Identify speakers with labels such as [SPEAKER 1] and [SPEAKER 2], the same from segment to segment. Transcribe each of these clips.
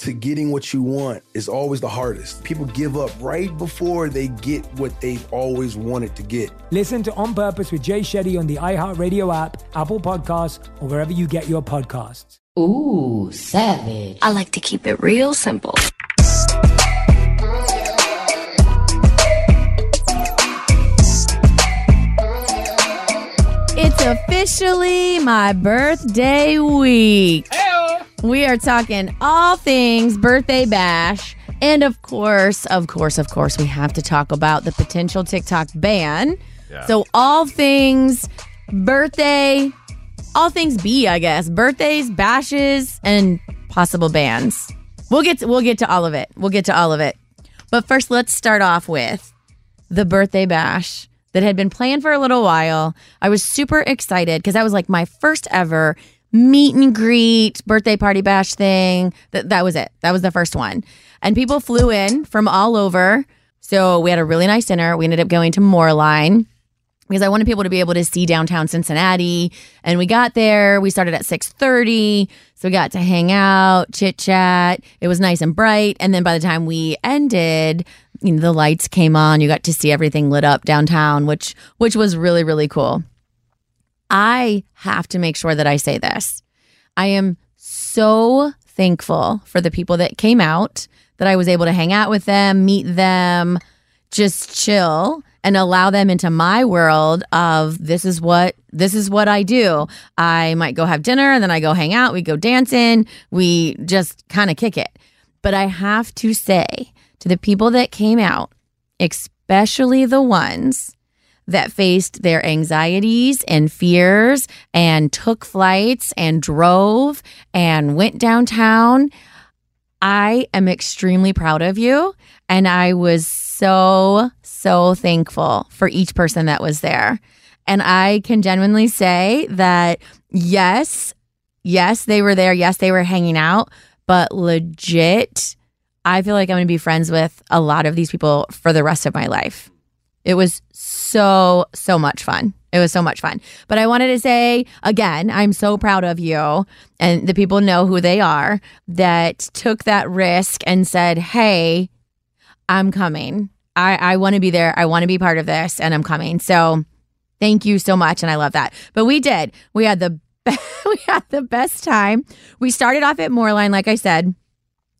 [SPEAKER 1] to getting what you want is always the hardest. People give up right before they get what they've always wanted to get.
[SPEAKER 2] Listen to On Purpose with Jay Shetty on the iHeartRadio app, Apple Podcasts, or wherever you get your podcasts.
[SPEAKER 3] Ooh, savage.
[SPEAKER 4] I like to keep it real simple.
[SPEAKER 5] It's officially my birthday week. We are talking all things birthday bash. And of course, of course, of course, we have to talk about the potential TikTok ban.
[SPEAKER 6] Yeah.
[SPEAKER 5] So, all things birthday, all things B, I guess. Birthdays, bashes, and possible bans. We'll get to, we'll get to all of it. We'll get to all of it. But first, let's start off with the birthday bash that had been planned for a little while. I was super excited because that was like my first ever meet and greet birthday party bash thing. That that was it. That was the first one. And people flew in from all over. So we had a really nice dinner. We ended up going to Moerlein because I wanted people to be able to see downtown Cincinnati. And we got there. We started at 6:30. So we got to hang out, chit chat. It was nice and bright. And then by the time we ended, you know, the lights came on. You got to see everything lit up downtown, which which was really, really cool. I have to make sure that I say this. I am so thankful for the people that came out, that I was able to hang out with them, meet them, just chill and allow them into my world of this is what this is what I do. I might go have dinner and then I go hang out, we go dancing, we just kind of kick it. But I have to say to the people that came out, especially the ones that faced their anxieties and fears and took flights and drove and went downtown. I am extremely proud of you. And I was so, so thankful for each person that was there. And I can genuinely say that yes, yes, they were there. Yes, they were hanging out, but legit, I feel like I'm going to be friends with a lot of these people for the rest of my life. It was so, so much fun. It was so much fun. But I wanted to say again, I'm so proud of you and the people know who they are that took that risk and said, Hey, I'm coming. I, I want to be there. I want to be part of this and I'm coming. So thank you so much. And I love that. But we did. We had the we had the best time. We started off at Moerlein, like I said.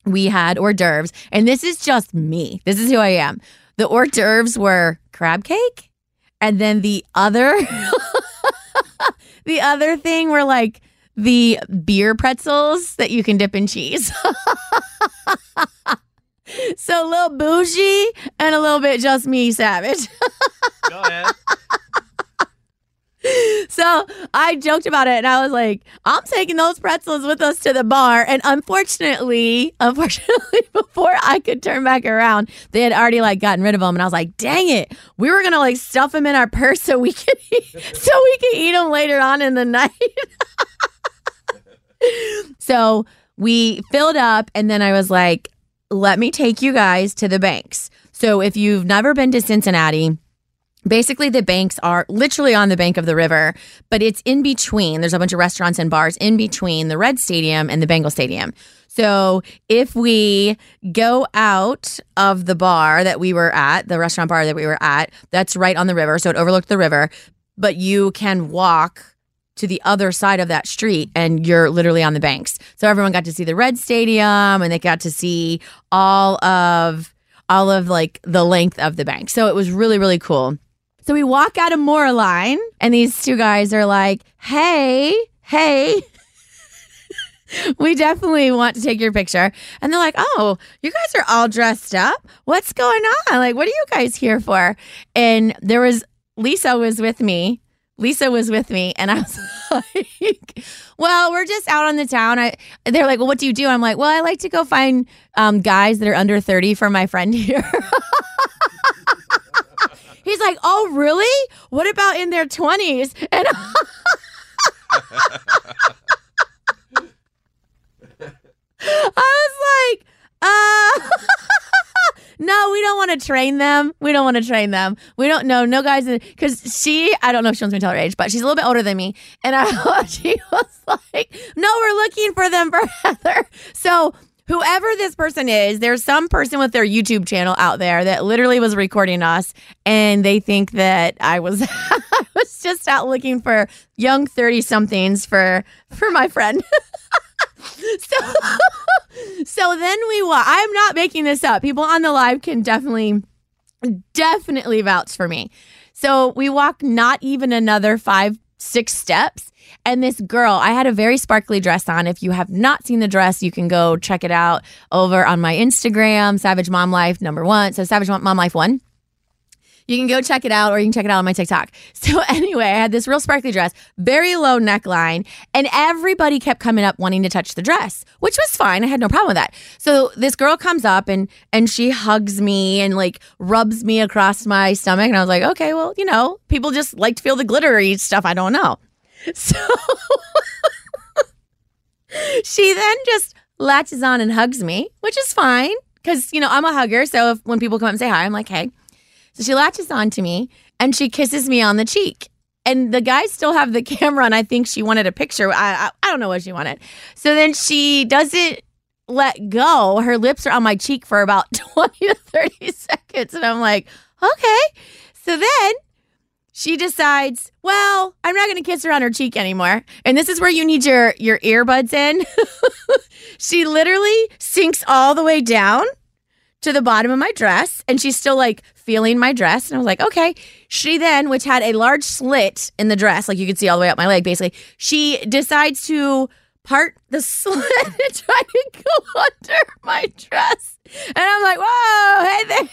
[SPEAKER 5] We had hors d'oeuvres. And this is just me. This is who I am. The hors d'oeuvres were crab cake. And then the other the other thing were like the beer pretzels that you can dip in cheese. so a little bougie and a little bit just me savage.
[SPEAKER 6] Go ahead.
[SPEAKER 5] So I joked about it and I was like, I'm taking those pretzels with us to the bar. And unfortunately, unfortunately, before I could turn back around, they had already like gotten rid of them. And I was like, dang it, we were gonna like stuff them in our purse so we could eat, so we could eat them later on in the night. so we filled up and then I was like, let me take you guys to the banks. So if you've never been to Cincinnati, Basically, the banks are literally on the bank of the river, but it's in between. There's a bunch of restaurants and bars in between the Red Stadium and the Bengal Stadium. So if we go out of the bar that we were at, the restaurant bar that we were at, that's right on the river. So it overlooked the river, but you can walk to the other side of that street and you're literally on the banks. So everyone got to see the Red Stadium and they got to see all of all of like the length of the bank. So it was really really cool. So we walk out of Moerlein, and these two guys are like, hey, hey. we definitely want to take your picture. And they're like, oh, you guys are all dressed up. What's going on? Like, what are you guys here for? And there was, Lisa was with me. Lisa was with me, and I was like, "Well, we're just out on the town." I, they're like, "Well, what do you do?" I'm like, "Well, I like to go find um, guys that are under 30 for my friend here." He's like, "Oh, really? What about in their 20s?" And I was like, "Uh No, we don't want to train them. We don't want to train them. We don't know. No guys, because she, I don't know if she wants me to tell her age, but she's a little bit older than me. And I, thought she was like, no, we're looking for them for Heather. So whoever this person is, there's some person with their YouTube channel out there that literally was recording us, and they think that I was I was just out looking for young thirty somethings for for my friend. so so then we walk. I'm not making this up. People on the live can definitely definitely vouch for me. So we walk not even another five six steps and this girl, I had a very sparkly dress on. If you have not seen the dress, you can go check it out over on my Instagram, Savage Mom Life number one. So Savage Mom Life one. You can go check it out or you can check it out on my TikTok. So, anyway, I had this real sparkly dress, very low neckline, and everybody kept coming up wanting to touch the dress, which was fine. I had no problem with that. So, this girl comes up and and she hugs me and like rubs me across my stomach and I was like, "Okay, well, you know, people just like to feel the glittery stuff. I don't know." So, she then just latches on and hugs me, which is fine because, you know, I'm a hugger. So, if when people come up and say hi, I'm like, "Hey." So she latches on to me and she kisses me on the cheek. And the guys still have the camera, and I think she wanted a picture. I, I, I don't know what she wanted. So then she doesn't let go. Her lips are on my cheek for about 20 to 30 seconds. And I'm like, okay. So then she decides, well, I'm not going to kiss her on her cheek anymore. And this is where you need your, your earbuds in. she literally sinks all the way down to the bottom of my dress and she's still like feeling my dress and I was like, "Okay." She then, which had a large slit in the dress, like you could see all the way up my leg basically, she decides to part the slit and try to go under my dress. And I'm like, "Whoa, hey there."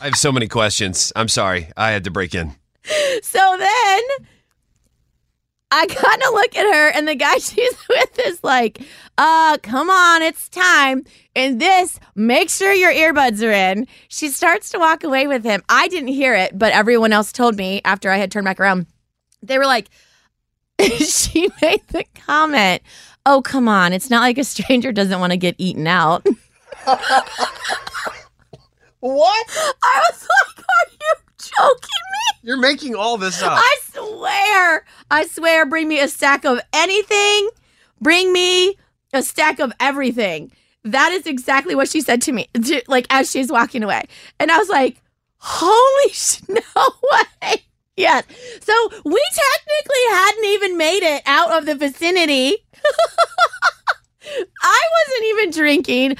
[SPEAKER 6] I have so many questions. I'm sorry. I had to break in.
[SPEAKER 5] So then I kind of look at her, and the guy she's with is like, uh, come on, it's time. And this, make sure your earbuds are in. She starts to walk away with him. I didn't hear it, but everyone else told me after I had turned back around. They were like, she made the comment, oh, come on, it's not like a stranger doesn't want to get eaten out.
[SPEAKER 6] what?
[SPEAKER 5] I was like, are you joking me?
[SPEAKER 6] You're making all this up.
[SPEAKER 5] I swear. I swear, bring me a stack of anything. Bring me a stack of everything. That is exactly what she said to me, to, like as she's walking away. And I was like, holy sh- no way. Yes. So we technically hadn't even made it out of the vicinity. I wasn't even drinking.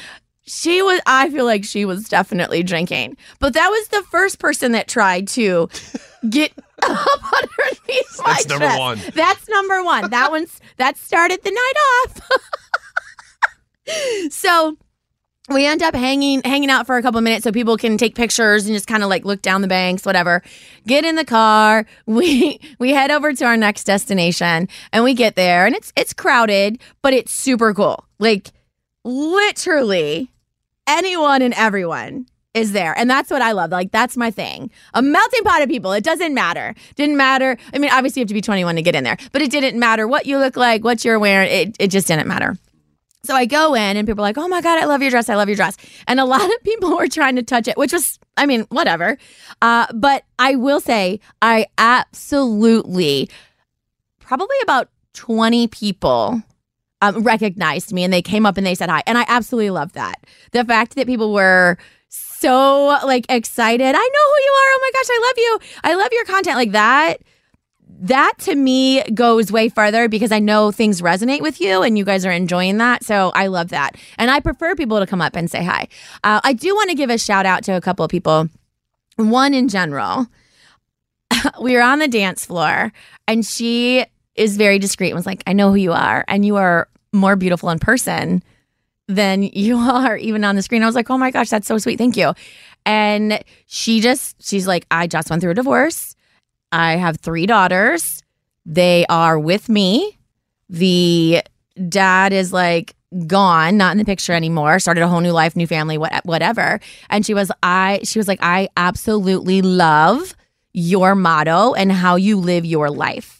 [SPEAKER 5] She was, I feel like she was definitely drinking. But that was the first person that tried to get up underneath my
[SPEAKER 6] That's number one.
[SPEAKER 5] That's number one. That one's, that started the night off. so we end up hanging hanging out for a couple minutes so people can take pictures and just kind of like look down the banks whatever get in the car we we head over to our next destination and we get there and it's it's crowded but it's super cool like literally anyone and everyone is there and that's what i love like that's my thing a melting pot of people it doesn't matter didn't matter i mean obviously you have to be 21 to get in there but it didn't matter what you look like what you're wearing it, it just didn't matter So I go in and people are like, oh my God, I love your dress. I love your dress. And a lot of people were trying to touch it, which was, I mean, whatever. Uh, but I will say, I absolutely, probably about 20 people um, recognized me and they came up and they said hi. And I absolutely love that. The fact that people were so like excited. I know who you are. Oh my gosh, I love you. I love your content like that that to me goes way further because I know things resonate with you and you guys are enjoying that. So I love that. And I prefer people to come up and say hi. Uh, I do want to give a shout out to a couple of people. One in general, we were on the dance floor and she is very discreet and was like, I know who you are and you are more beautiful in person than you are even on the screen. I was like, oh my gosh, that's so sweet. Thank you. And she just, she's like, I just went through a divorce I have three daughters. They are with me. The dad is like gone, not in the picture anymore. Started a whole new life, new family, what, whatever. And she was, I, she was like, I absolutely love your motto and how you live your life.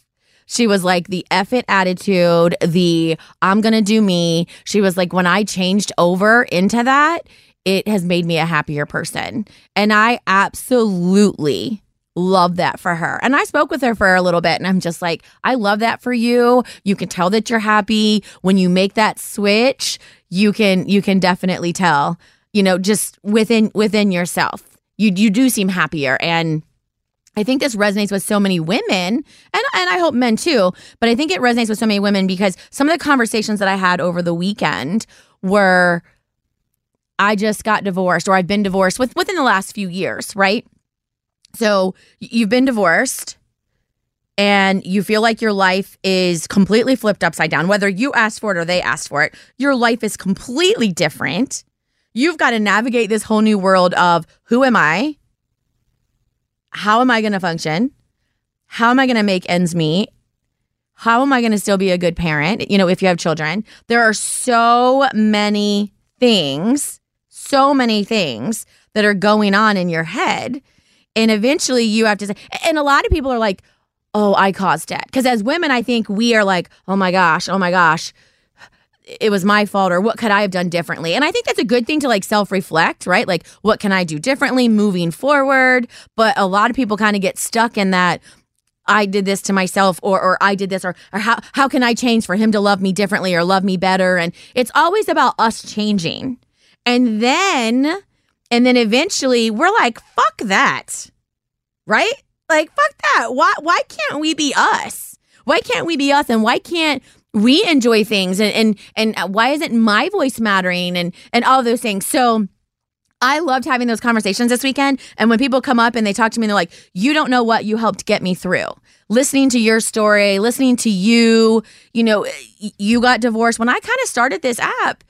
[SPEAKER 5] She was like the F it attitude, the I'm gonna do me. She was like, when I changed over into that, it has made me a happier person. And I absolutely love that for her. And I spoke with her for a little bit and I'm just like, I love that for you. You can tell that you're happy when you make that switch. You can you can definitely tell, you know, just within within yourself. You you do seem happier and I think this resonates with so many women and and I hope men too, but I think it resonates with so many women because some of the conversations that I had over the weekend were I just got divorced or I've been divorced with within the last few years, right? So you've been divorced and you feel like your life is completely flipped upside down, whether you asked for it or they asked for it, your life is completely different. You've got to navigate this whole new world of who am I? How am I going to function? How am I going to make ends meet? How am I going to still be a good parent? You know, if you have children, there are so many things, so many things that are going on in your head and eventually you have to say, and a lot of people are like, oh, I caused it. Because as women, I think we are like, oh my gosh, oh my gosh, it was my fault or what could I have done differently? And I think that's a good thing to like self reflect, right? Like, what can I do differently moving forward? But a lot of people kind of get stuck in that. I did this to myself or or I did this or or how how can I change for him to love me differently or love me better and it's always about us changing. And then and then eventually we're like, fuck that. Right? Like, fuck that. Why why can't we be us? Why can't we be us? And why can't we enjoy things? And and and uh, why isn't my voice mattering? And and all those things. So I loved having those conversations this weekend. And when people come up and they talk to me, and they're like, you don't know what you helped get me through. Listening to your story, listening to you, you know, eh, you got divorced. When I kind of started this app,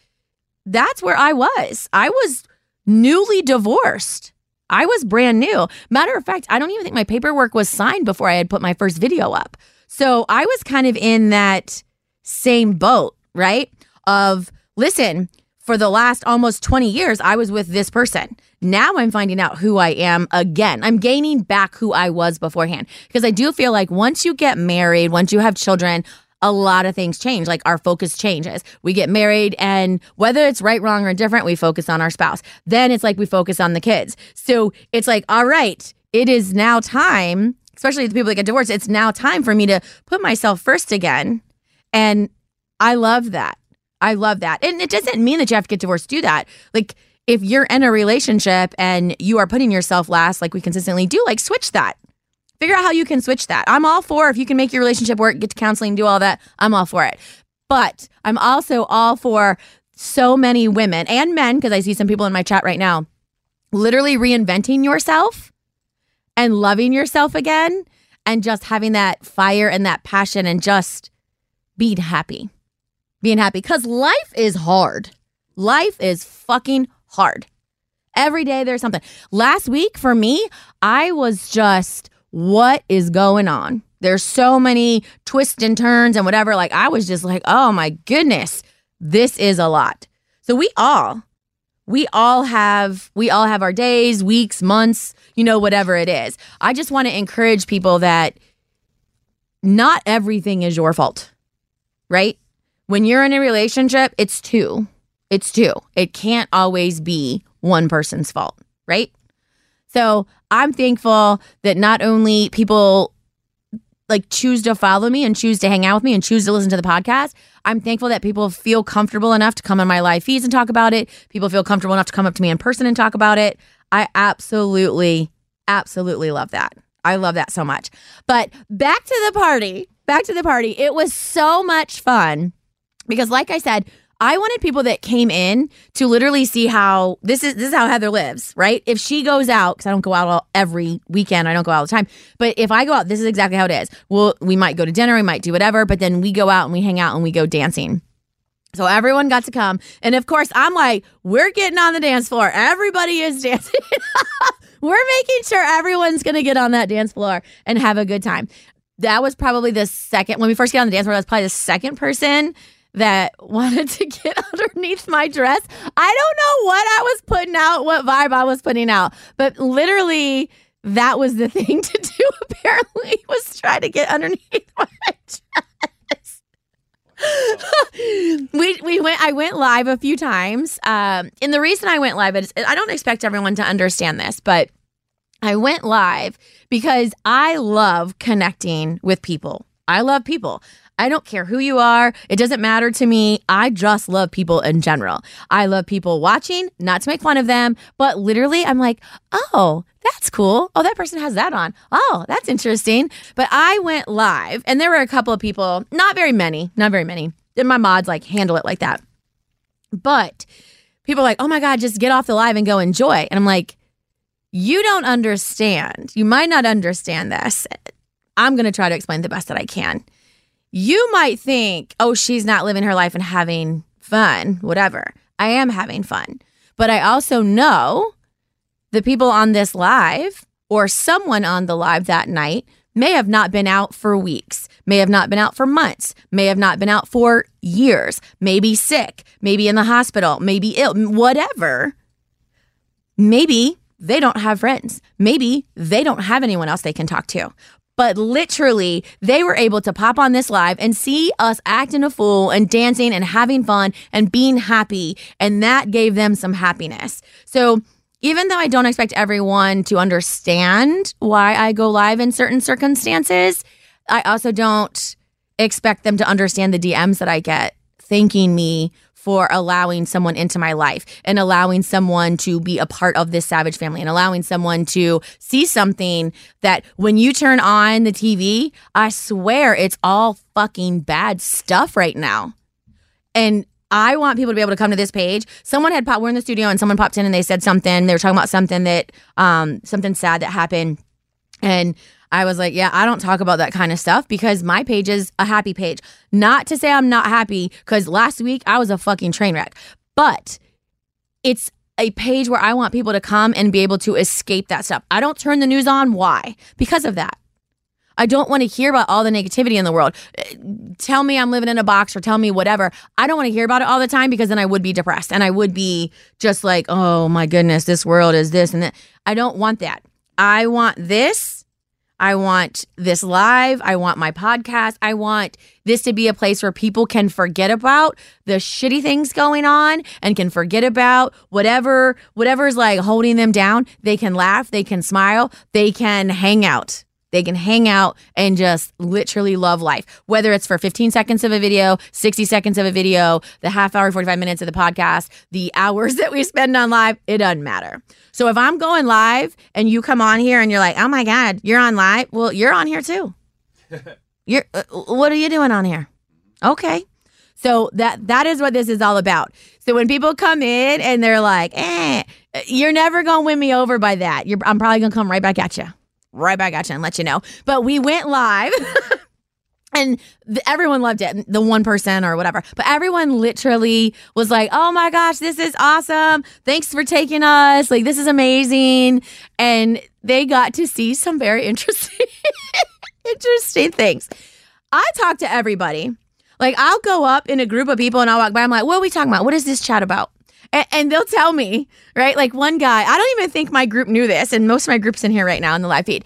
[SPEAKER 5] that's where I was. I was newly divorced. I was brand new. Matter of fact, I don't even think my paperwork was signed before I had put my first video up. So I was kind of in that same boat, right? Of listen, for the last almost 20 years, I was with this person. Now I'm finding out who I am again. I'm gaining back who I was beforehand. Because I do feel like once you get married, once you have children, a lot of things change. Like our focus changes. We get married, and whether it's right, wrong, or different, we focus on our spouse. Then it's like we focus on the kids. So it's like, all right, it is now time, especially the people that get divorced, it's now time for me to put myself first again. And I love that. I love that. And it doesn't mean that you have to get divorced to do that. Like, if you're in a relationship and you are putting yourself last, like we consistently do, like switch that figure out how you can switch that. I'm all for if you can make your relationship work, get to counseling, do all that. I'm all for it. But I'm also all for so many women and men, because I see some people in my chat right now, literally reinventing yourself and loving yourself again and just having that fire and that passion and just being happy. Being happy because life is hard. Life is fucking hard. Every day there's something. Last week for me, I was just what is going on? There's so many twists and turns and whatever. Like, I was just like, oh my goodness, this is a lot. So, we all, we all have we all have our days weeks months you know whatever it is i just want to encourage people that not everything is your fault right when you're in a relationship, it's two. It's two. It can't always be one person's fault, right? So I'm thankful that not only people like choose to follow me and choose to hang out with me and choose to listen to the podcast. I'm thankful that people feel comfortable enough to come on my live feeds and talk about it. People feel comfortable enough to come up to me in person and talk about it. I absolutely, absolutely love that. I love that so much. But back to the party. Back to the party. It was so much fun because, like I said, I wanted people that came in to literally see how this is this is how Heather lives, right? If she goes out, because I don't go out all, every weekend, I don't go out all the time. But if I go out, this is exactly how it is. Well, we might go to dinner, we might do whatever, but then we go out and we hang out and we go dancing. So everyone got to come. And of course, I'm like, we're getting on the dance floor. Everybody is dancing. we're making sure everyone's going to get on that dance floor and have a good time. That was probably the second, when we first got on the dance floor, that was probably the second person that wanted to get underneath my dress. I don't know what I was putting out, what vibe I was putting out, but literally that was the thing to do apparently was try to get underneath my dress. we we went I went live a few times. Um and the reason I went live is I don't expect everyone to understand this, but I went live because I love connecting with people. I love people. I don't care who you are. It doesn't matter to me. I just love people in general. I love people watching, not to make fun of them, but literally, I'm like, oh, that's cool. Oh, that person has that on. Oh, that's interesting. But I went live, and there were a couple of people, not very many, not very many. And my mods like handle it like that. But people are like, oh my God, just get off the live and go enjoy. And I'm like, you don't understand. You might not understand this. I'm going to try to explain the best that I can you might think, oh, she's not living her life and having fun, whatever. I am having fun. But I also know the people on this live or someone on the live that night may have not been out for weeks, may have not been out for months, may have not been out for years, maybe sick, maybe in the hospital, maybe ill, whatever. Maybe they don't have friends. Maybe they don't have anyone else they can talk to but literally they were able to pop on this live and see us acting a fool and dancing and having fun and being happy. And that gave them some happiness. So, even though I don't expect everyone to understand why I go live in certain circumstances, I also don't expect them to understand the DMs that I get thanking me for allowing someone into my life and allowing someone to be a part of this savage family and allowing someone to see something that when you turn on the TV, I swear it's all fucking bad stuff right now. And I want people to be able to come to this page. Someone had popped, we're in the studio and someone popped in and they said something. They were talking about something that, um, something sad that happened. And I was like, yeah, I don't talk about that kind of stuff because my page is a happy page. Not to say I'm not happy because last week I was a fucking train wreck, but it's a page where I want people to come and be able to escape that stuff. I don't turn the news on. Why? Because of that. I don't want to hear about all the negativity in the world. Eh, tell me I'm living in a box or tell me whatever. I don't want to hear about it all the time because then I would be depressed and I would be just like, oh my goodness, this world is this and that. I don't want that. I want this I want this live. I want my podcast. I want this to be a place where people can forget about the shitty things going on and can forget about whatever whatever's like holding them down. They can laugh, they can smile, they can hang out. They can hang out and just literally love life, whether it's for 15 seconds of a video, 60 seconds of a video, the half hour, 45 minutes of the podcast, the hours that we spend on live, it doesn't matter. So if I'm going live and you come on here and you're like, oh my God, you're on live, well, you're on here too. you're, uh, what are you doing on here? Okay. So that that is what this is all about. So when people come in and they're like, "Eh, you're never gonna win me over by that," you're, I'm probably gonna come right back at you right back at you and let you know. But we went live. and the, everyone loved it the one person or whatever. But everyone literally was like oh my gosh this is awesome. Thanks for taking us. Like this is amazing. And they got to see some very interesting interesting things. I talk to everybody. Like i'll go up in a group of people and i'll walk by. I'm like what are we talking about? What is this chat about and, and, they'll tell me, right? Like one guy, I don't even think my group knew this, and most of my group's in here right now in the live feed.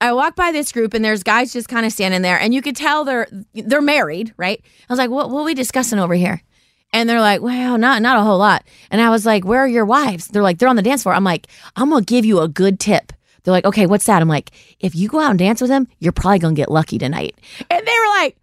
[SPEAKER 5] I walk by this group and there's guys just kind of standing there and you could tell they're they're married, right? I was like, "What what are we discussing over here?" And they're like, "Well, not not a whole lot." And I was like, "Where are your wives?" They're like, "They're on the dance floor." I'm like, "I'm to give you a good tip." They're like, "Okay, what's that?" I'm like, "If you go out and dance with them, you're probably to get lucky tonight." And they were like,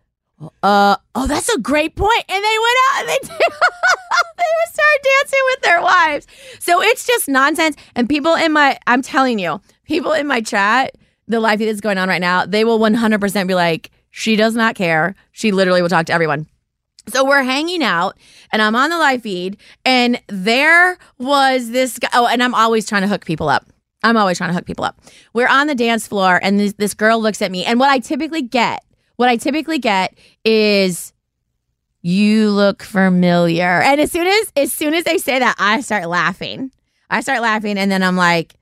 [SPEAKER 5] uh oh that's a great point. and they went out and they they would start dancing with their wives. So it's just nonsense. And people in my i'm telling you people in my chat the live feed that's going on right now they will 100% be like she does not care. She literally will talk to everyone. So we're hanging out and i'm on the live feed and there was this guy oh and i'm always trying to hook people up. I'm always trying to hook people up. We're on the dance floor and this, this girl looks at me and what i typically get what I typically get is you look familiar. And as soon as as soon as they say that, I start laughing. I start laughing and then I'm like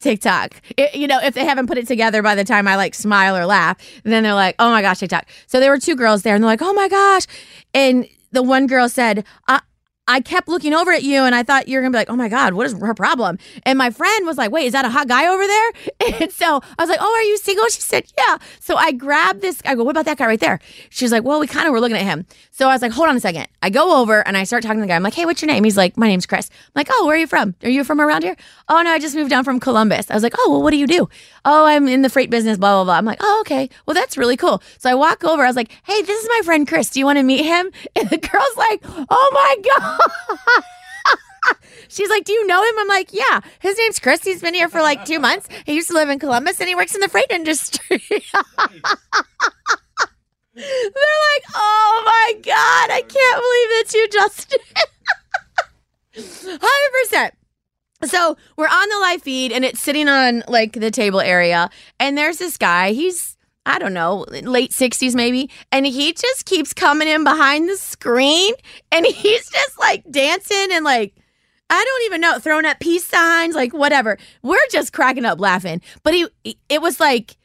[SPEAKER 5] TikTok. It, you know, if they haven't put it together by the time I like smile or laugh, then they're like, "Oh my gosh, TikTok." So there were two girls there and they're like, "Oh my gosh." And the one girl said, I, kept looking over at you and I thought you were gonna be like, oh my God, what is her problem? And my friend was like, wait, is that a hot guy over there? And so I was like, oh, are you single? She said, yeah. So I grabbed this, I go, what about that guy right there? She's like, well, we kind of were looking at him. So I was like, hold on a second. I go over and I start talking to the guy. I'm like, hey, what's your name? He's like, my name's Chris. I'm like, oh, where are you from? Are you from around here? Oh, no, I just moved down from Columbus. I was like, oh, well, what do you do? Oh, I'm in the freight business, blah, blah, blah. I'm like, oh, okay. Well, that's really cool. So I walk over. I was like, hey, this is my friend Chris. Do you want to meet him? And the girl's like, oh my God. She's like, Do you know him? I'm like, Yeah. His name's Chris. He's been here for like two months. He used to live in Columbus and he works in the freight industry. They're like, Oh my God, I can't believe that you just 100%. So we're on the live feed and it's sitting on like the table area. And there's this guy. He's I don't know, late 60s maybe. And he just keeps coming in behind the screen and he's just like dancing and like, I don't even know, throwing up peace signs, like whatever. We're just cracking up laughing. But he, it was like,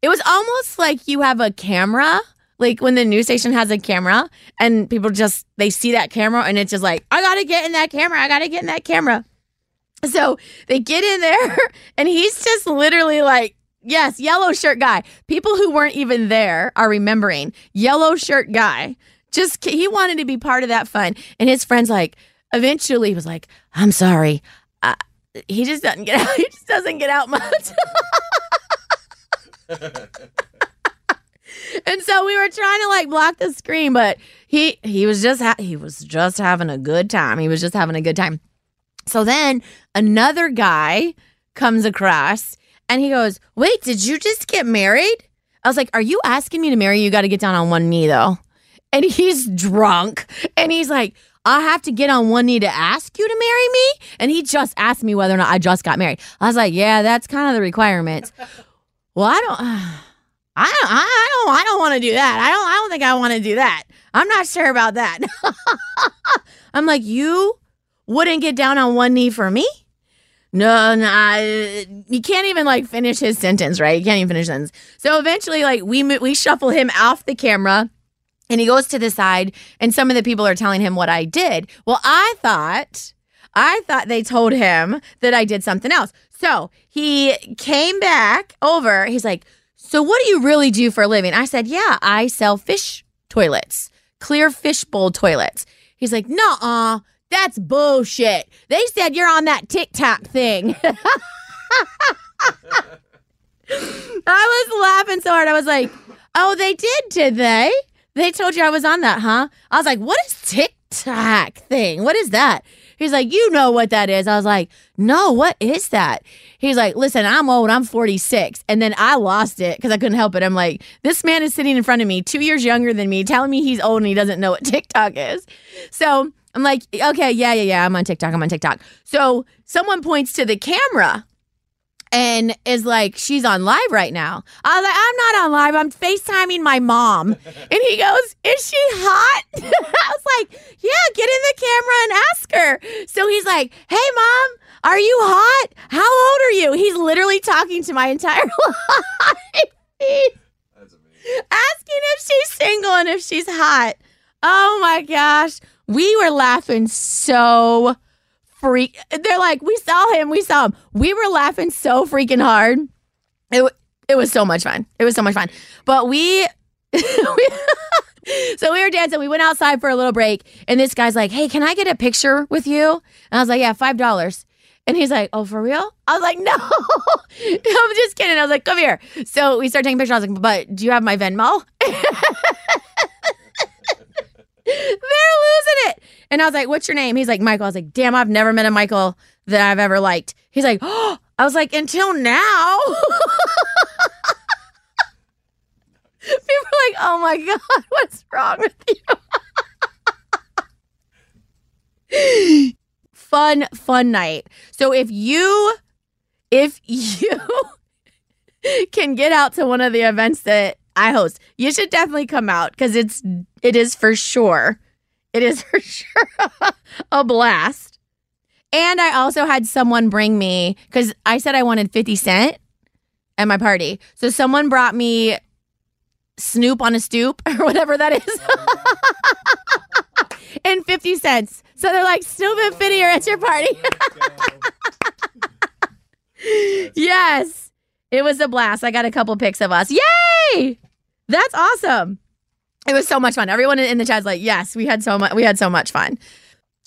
[SPEAKER 5] it was almost like you have a camera, like when the news station has a camera and people just, they see that camera and it's just like, I gotta get in that camera. I gotta get in that camera. So they get in there and he's just literally like, Yes, yellow shirt guy. People who weren't even there are remembering. Yellow shirt guy. Just he wanted to be part of that fun. And his friends like eventually was like, "I'm sorry." Uh, he just doesn't get out. He just doesn't get out much. and so we were trying to like block the screen, but he he was just ha- he was just having a good time. He was just having a good time. So then another guy comes across and he goes, Wait, did you just get married? I was like, Are you asking me to marry you? You got to get down on one knee, though. And he's drunk. And he's like, I have to get on one knee to ask you to marry me. And he just asked me whether or not I just got married. I was like, Yeah, that's kind of the requirements. well, I don't. I don't, I don't, I don't want to do that. I don't, I don't think I want to do that. I'm not sure about that. I'm like, you wouldn't get down on one knee for me? No, no, you can't even like finish his sentence, right? You can't even finish sentence. So eventually, like we we shuffle him off the camera, and he goes to the side, and some of the people are telling him what I did. Well, I thought, I thought they told him that I did something else. So he came back over. He's like, "So what do you really do for a living?" I said, "Yeah, I sell fish toilets, clear fish bowl toilets." He's like, "Nah, that's bullshit. They said you're on that TikTok thing. I was laughing so hard. I was like, oh, they did, did they? They told you I was on that, huh? I was like, what is TikTok thing? What is that? He's like, you know what that is. I was like, no, what is that? He's like, listen, I'm old. I'm 46. And then I lost it because I couldn't help it. I'm like, this man is sitting in front of me, two years younger than me, telling me he's old and he doesn't know what TikTok is. So I'm like, okay, yeah, yeah, yeah. I'm on TikTok. I'm on TikTok. So someone points to the camera and is like, she's on live right now. I was like, I'm not on live. I'm FaceTiming my mom. and he goes, Is she hot? I was like, Yeah, get in the camera and ask her. So he's like, Hey, mom, are you hot? How old are you? He's literally talking to my entire life. Asking if she's single and if she's hot. Oh my gosh. We were laughing so freak. They're like, we saw him, we saw him. We were laughing so freaking hard. It, It was so much fun. It was so much fun. But we, we so we were dancing. We went outside for a little break, and this guy's like, "Hey, can I get a picture with you?" And I was like, "Yeah, five dollars." And he's like, "Oh, for real?" I was like, "No, I'm just kidding." I was like, "Come here." So we started taking pictures. I was like, "But do you have my Venmo?" They're it. And I was like, "What's your name?" He's like, "Michael." I was like, "Damn, I've never met a Michael that I've ever liked." He's like, "Oh." I was like, "Until now." People are like, "Oh my god, what's wrong with you?" fun, fun night. So if you, if you can get out to one of the events that I host, you should definitely come out because it's it is for sure, it is for sure a blast. And I also had someone bring me because I said I wanted fifty cent at my party, so someone brought me Snoop on a stoop or whatever that is. and 50 cents. So they're like, Snoop and 50 are at your party. yes. It was a blast. I got a couple pics of us. Yay! That's awesome. It was so much fun. Everyone in the chat's like, yes, we had so much we had so much fun.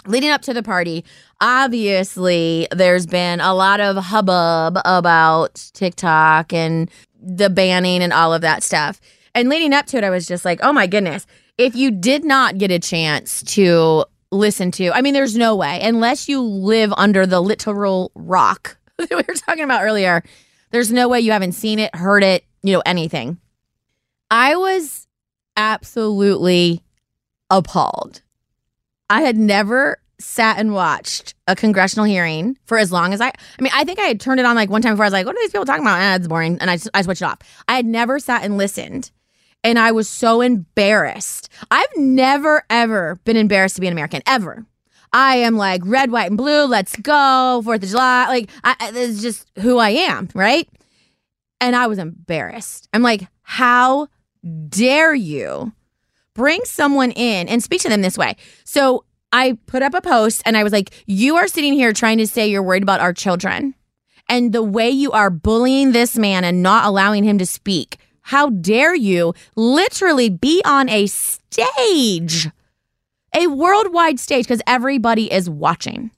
[SPEAKER 5] Leading up to the party, obviously there's been a lot of hubbub about TikTok and the banning and all of that stuff. And leading up to it, I was just like, oh my goodness. If you did not get a chance to listen to, I mean, there's no way, unless you live under the literal rock that we were talking about earlier, there's no way you haven't seen it, heard it, you know, anything. I was absolutely appalled. I had never sat and watched a congressional hearing for as long as I. I mean, I think I had turned it on like one time before. I was like, "What are these people talking about?" Eh, it's boring, and I I switched it off. I had never sat and listened and I was so embarrassed. I've never, ever been embarrassed to be an American, ever. I am like red, white, and blue. Let's go. Fourth of July. Like, I, this is just who I am, right? And I was embarrassed. I'm like, how dare you bring someone in and speak to them this way? So I put up a post and I was like, you are sitting here trying to say you're worried about our children. And the way you are bullying this man and not allowing him to speak how dare you literally be on a stage, a worldwide stage, because everybody is watching.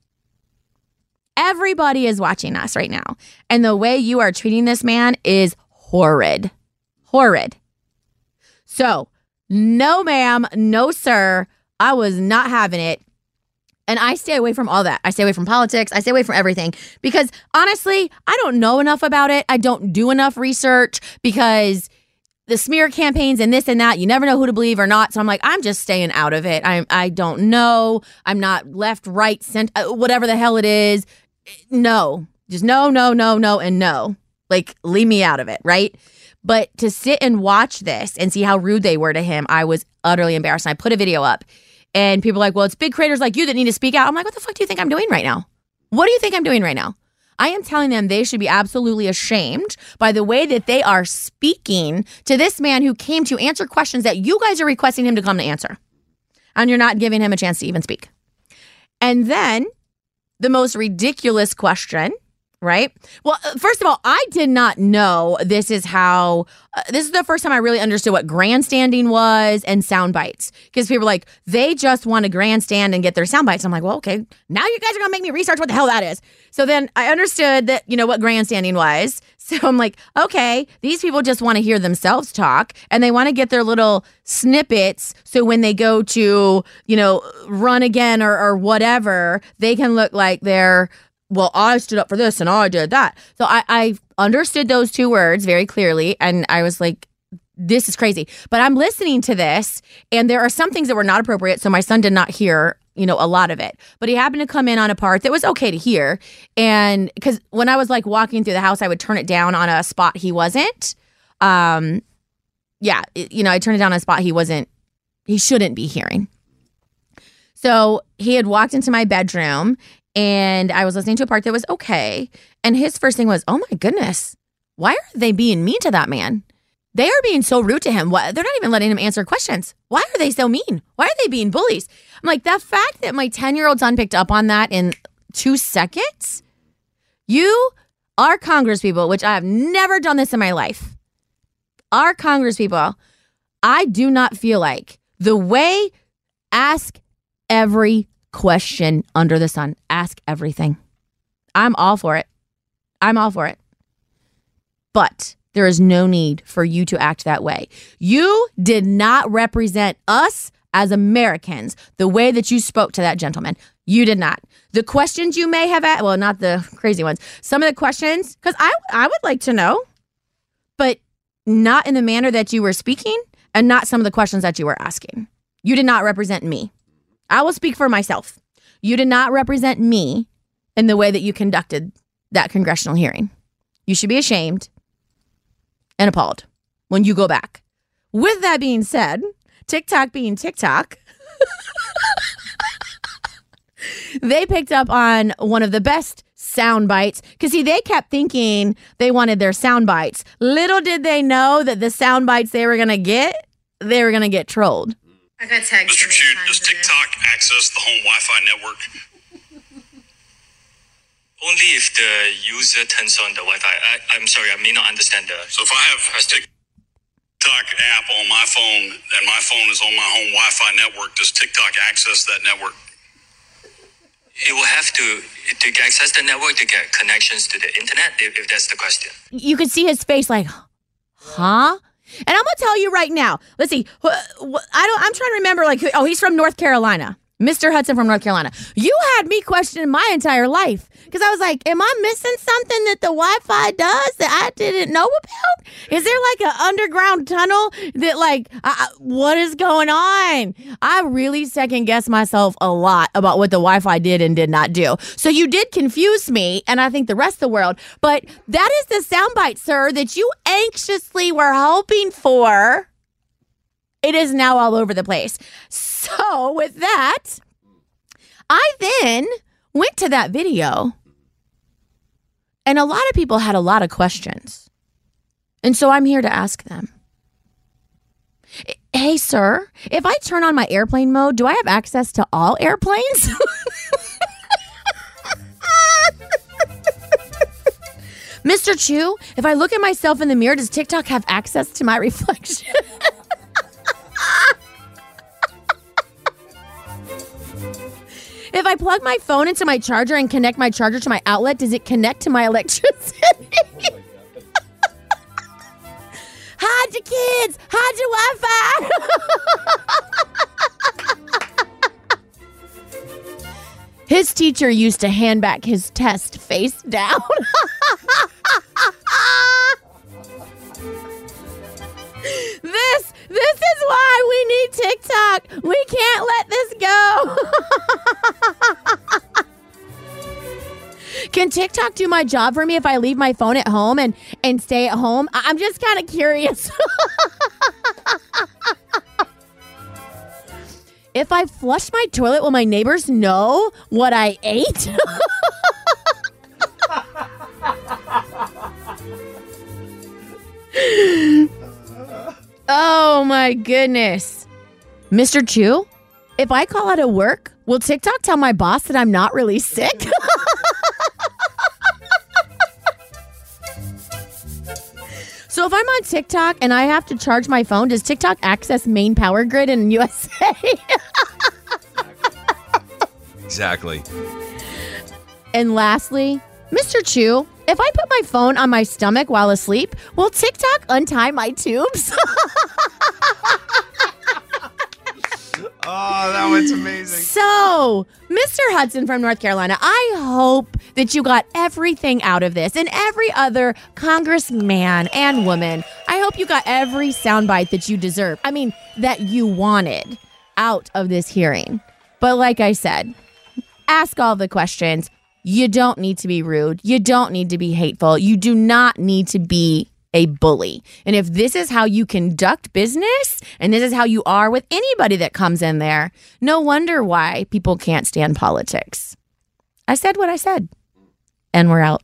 [SPEAKER 5] Everybody is watching us right now. And the way you are treating this man is horrid. Horrid. So, no, ma'am, no, sir. I was not having it. And I stay away from all that. I stay away from politics. I stay away from everything because honestly, I don't know enough about it. I don't do enough research because the smear campaigns and this and that. You never know who to believe or not. So I'm like, I'm just staying out of it. I I don't know. I'm not left, right, center, uh, whatever the hell it is. No, just no, no, no, no, and no. Like, leave me out of it, right? But to sit and watch this and see how rude they were to him, I was utterly embarrassed. And I put a video up, and people are like, "Well, it's big creators like you that need to speak out." I'm like, "What the fuck do you think I'm doing right now? What do you think I'm doing right now?" I am telling them they should be absolutely ashamed by the way that they are speaking to this man who came to answer questions that you guys are requesting him to come to answer. And you're not giving him a chance to even speak. And then the most ridiculous question right? Well, uh, first of all, I did not know this is how uh, this is the first time I really understood what grandstanding was and sound bites because people are like they just want to grandstand and get their sound bites. I'm like, well, okay, now you guys are gonna make me research what the hell that is. So then I understood that you know what grandstanding was. So I'm like, okay, these people just want to hear themselves talk and they want to get their little snippets so when they go to you know run again or, or whatever, they can look like they're well, I stood up for this and I did that. So I, I understood those two words very clearly. And I was like, this is crazy. But I'm listening to this, and there are some things that were not appropriate. So my son did not hear, you know, a lot of it. But he happened to come in on a part that was okay to hear. And because when I was like walking through the house, I would turn it down on a spot he wasn't. Um, yeah, you know, I turned it down on a spot he wasn't, he shouldn't be hearing. So he had walked into my bedroom and I was listening to a part that was okay. And his first thing was, oh my goodness, why are they being mean to that man? They are being so rude to him. They're not even letting him answer questions. Why are they so mean? Why are they being bullies? I'm like, the fact that my 10 year old son picked up on that in two seconds, you are Congress people, which I have never done this in my life, our Congress people, I do not feel like the way ask every question under the sun, ask everything. I'm all for it. I'm all for it. But there is no need for you to act that way. You did not represent us as Americans the way that you spoke to that gentleman. You did not. The questions you may have asked, well, not the crazy ones. Some of the questions, because I, I would like to know, but not in the manner that you were speaking and not some of the questions that you were asking. You did not represent me. I will speak for myself. You did not represent me in the way that you conducted that congressional hearing. You should be ashamed and appalled when you go back. With that being said, TikTok being TikTok, they picked up on one of the best sound bites because see they kept thinking they wanted their sound bites little did they know that the sound bites they were gonna get they were gonna get trolled
[SPEAKER 7] I got tagged. Mr. Chew, does TikTok access the home Wi-Fi network?
[SPEAKER 8] Only if the user turns on the Wi-Fi. I, I'm sorry, I may not understand the.
[SPEAKER 7] So if I have a TikTok app on my phone and my phone is on my home Wi-Fi network, does TikTok access that network?
[SPEAKER 8] It will have to to access the network to get connections to the internet. If, if that's the question.
[SPEAKER 5] you could see his face like huh and i'm gonna tell you right now let's see i don't i'm trying to remember like oh he's from north carolina mr hudson from north carolina. You had me questioning my entire life because i was like am i missing something that the wi-fi does that i didn't know about? Is there like an underground tunnel that like I, what is going on? I really second guess myself a lot about what the wi-fi did and did not do. So you did confuse me and i think the rest of the world but that is the soundbite sir that you anxiously were hoping for. It is now all over the place. So, with that, I then went to that video, and a lot of people had a lot of questions. And so I'm here to ask them. Hey, sir, if I turn on my airplane mode, do I have access to all airplanes? Mr. Chew, if I look at myself in the mirror, does TikTok have access to my reflection? If I plug my phone into my charger and connect my charger to my outlet, does it connect to my electricity? Hide your kids! Hide your Wi Fi! his teacher used to hand back his test face down. this this is why we need TikTok. We can't let this go. Can TikTok do my job for me if I leave my phone at home and and stay at home? I- I'm just kind of curious. if I flush my toilet, will my neighbors know what I ate? oh my goodness. Mr. Chew, if I call out of work, will TikTok tell my boss that I'm not really sick? so if I'm on TikTok and I have to charge my phone, does TikTok access main power grid in USA?
[SPEAKER 6] Exactly.
[SPEAKER 5] and lastly, Mr. Chew, if I put my phone on my stomach while asleep, will TikTok untie my tubes?
[SPEAKER 6] Oh, that one's amazing.
[SPEAKER 5] So, Mr. Hudson from North Carolina, I hope that you got everything out of this and every other congressman and woman. I hope you got every soundbite that you deserve. I mean, that you wanted out of this hearing. But like I said, ask all the questions. You don't need to be rude. You don't need to be hateful. You do not need to be a bully. And if this is how you conduct business and this is how you are with anybody that comes in there, no wonder why people can't stand politics. I said what I said. And we're out.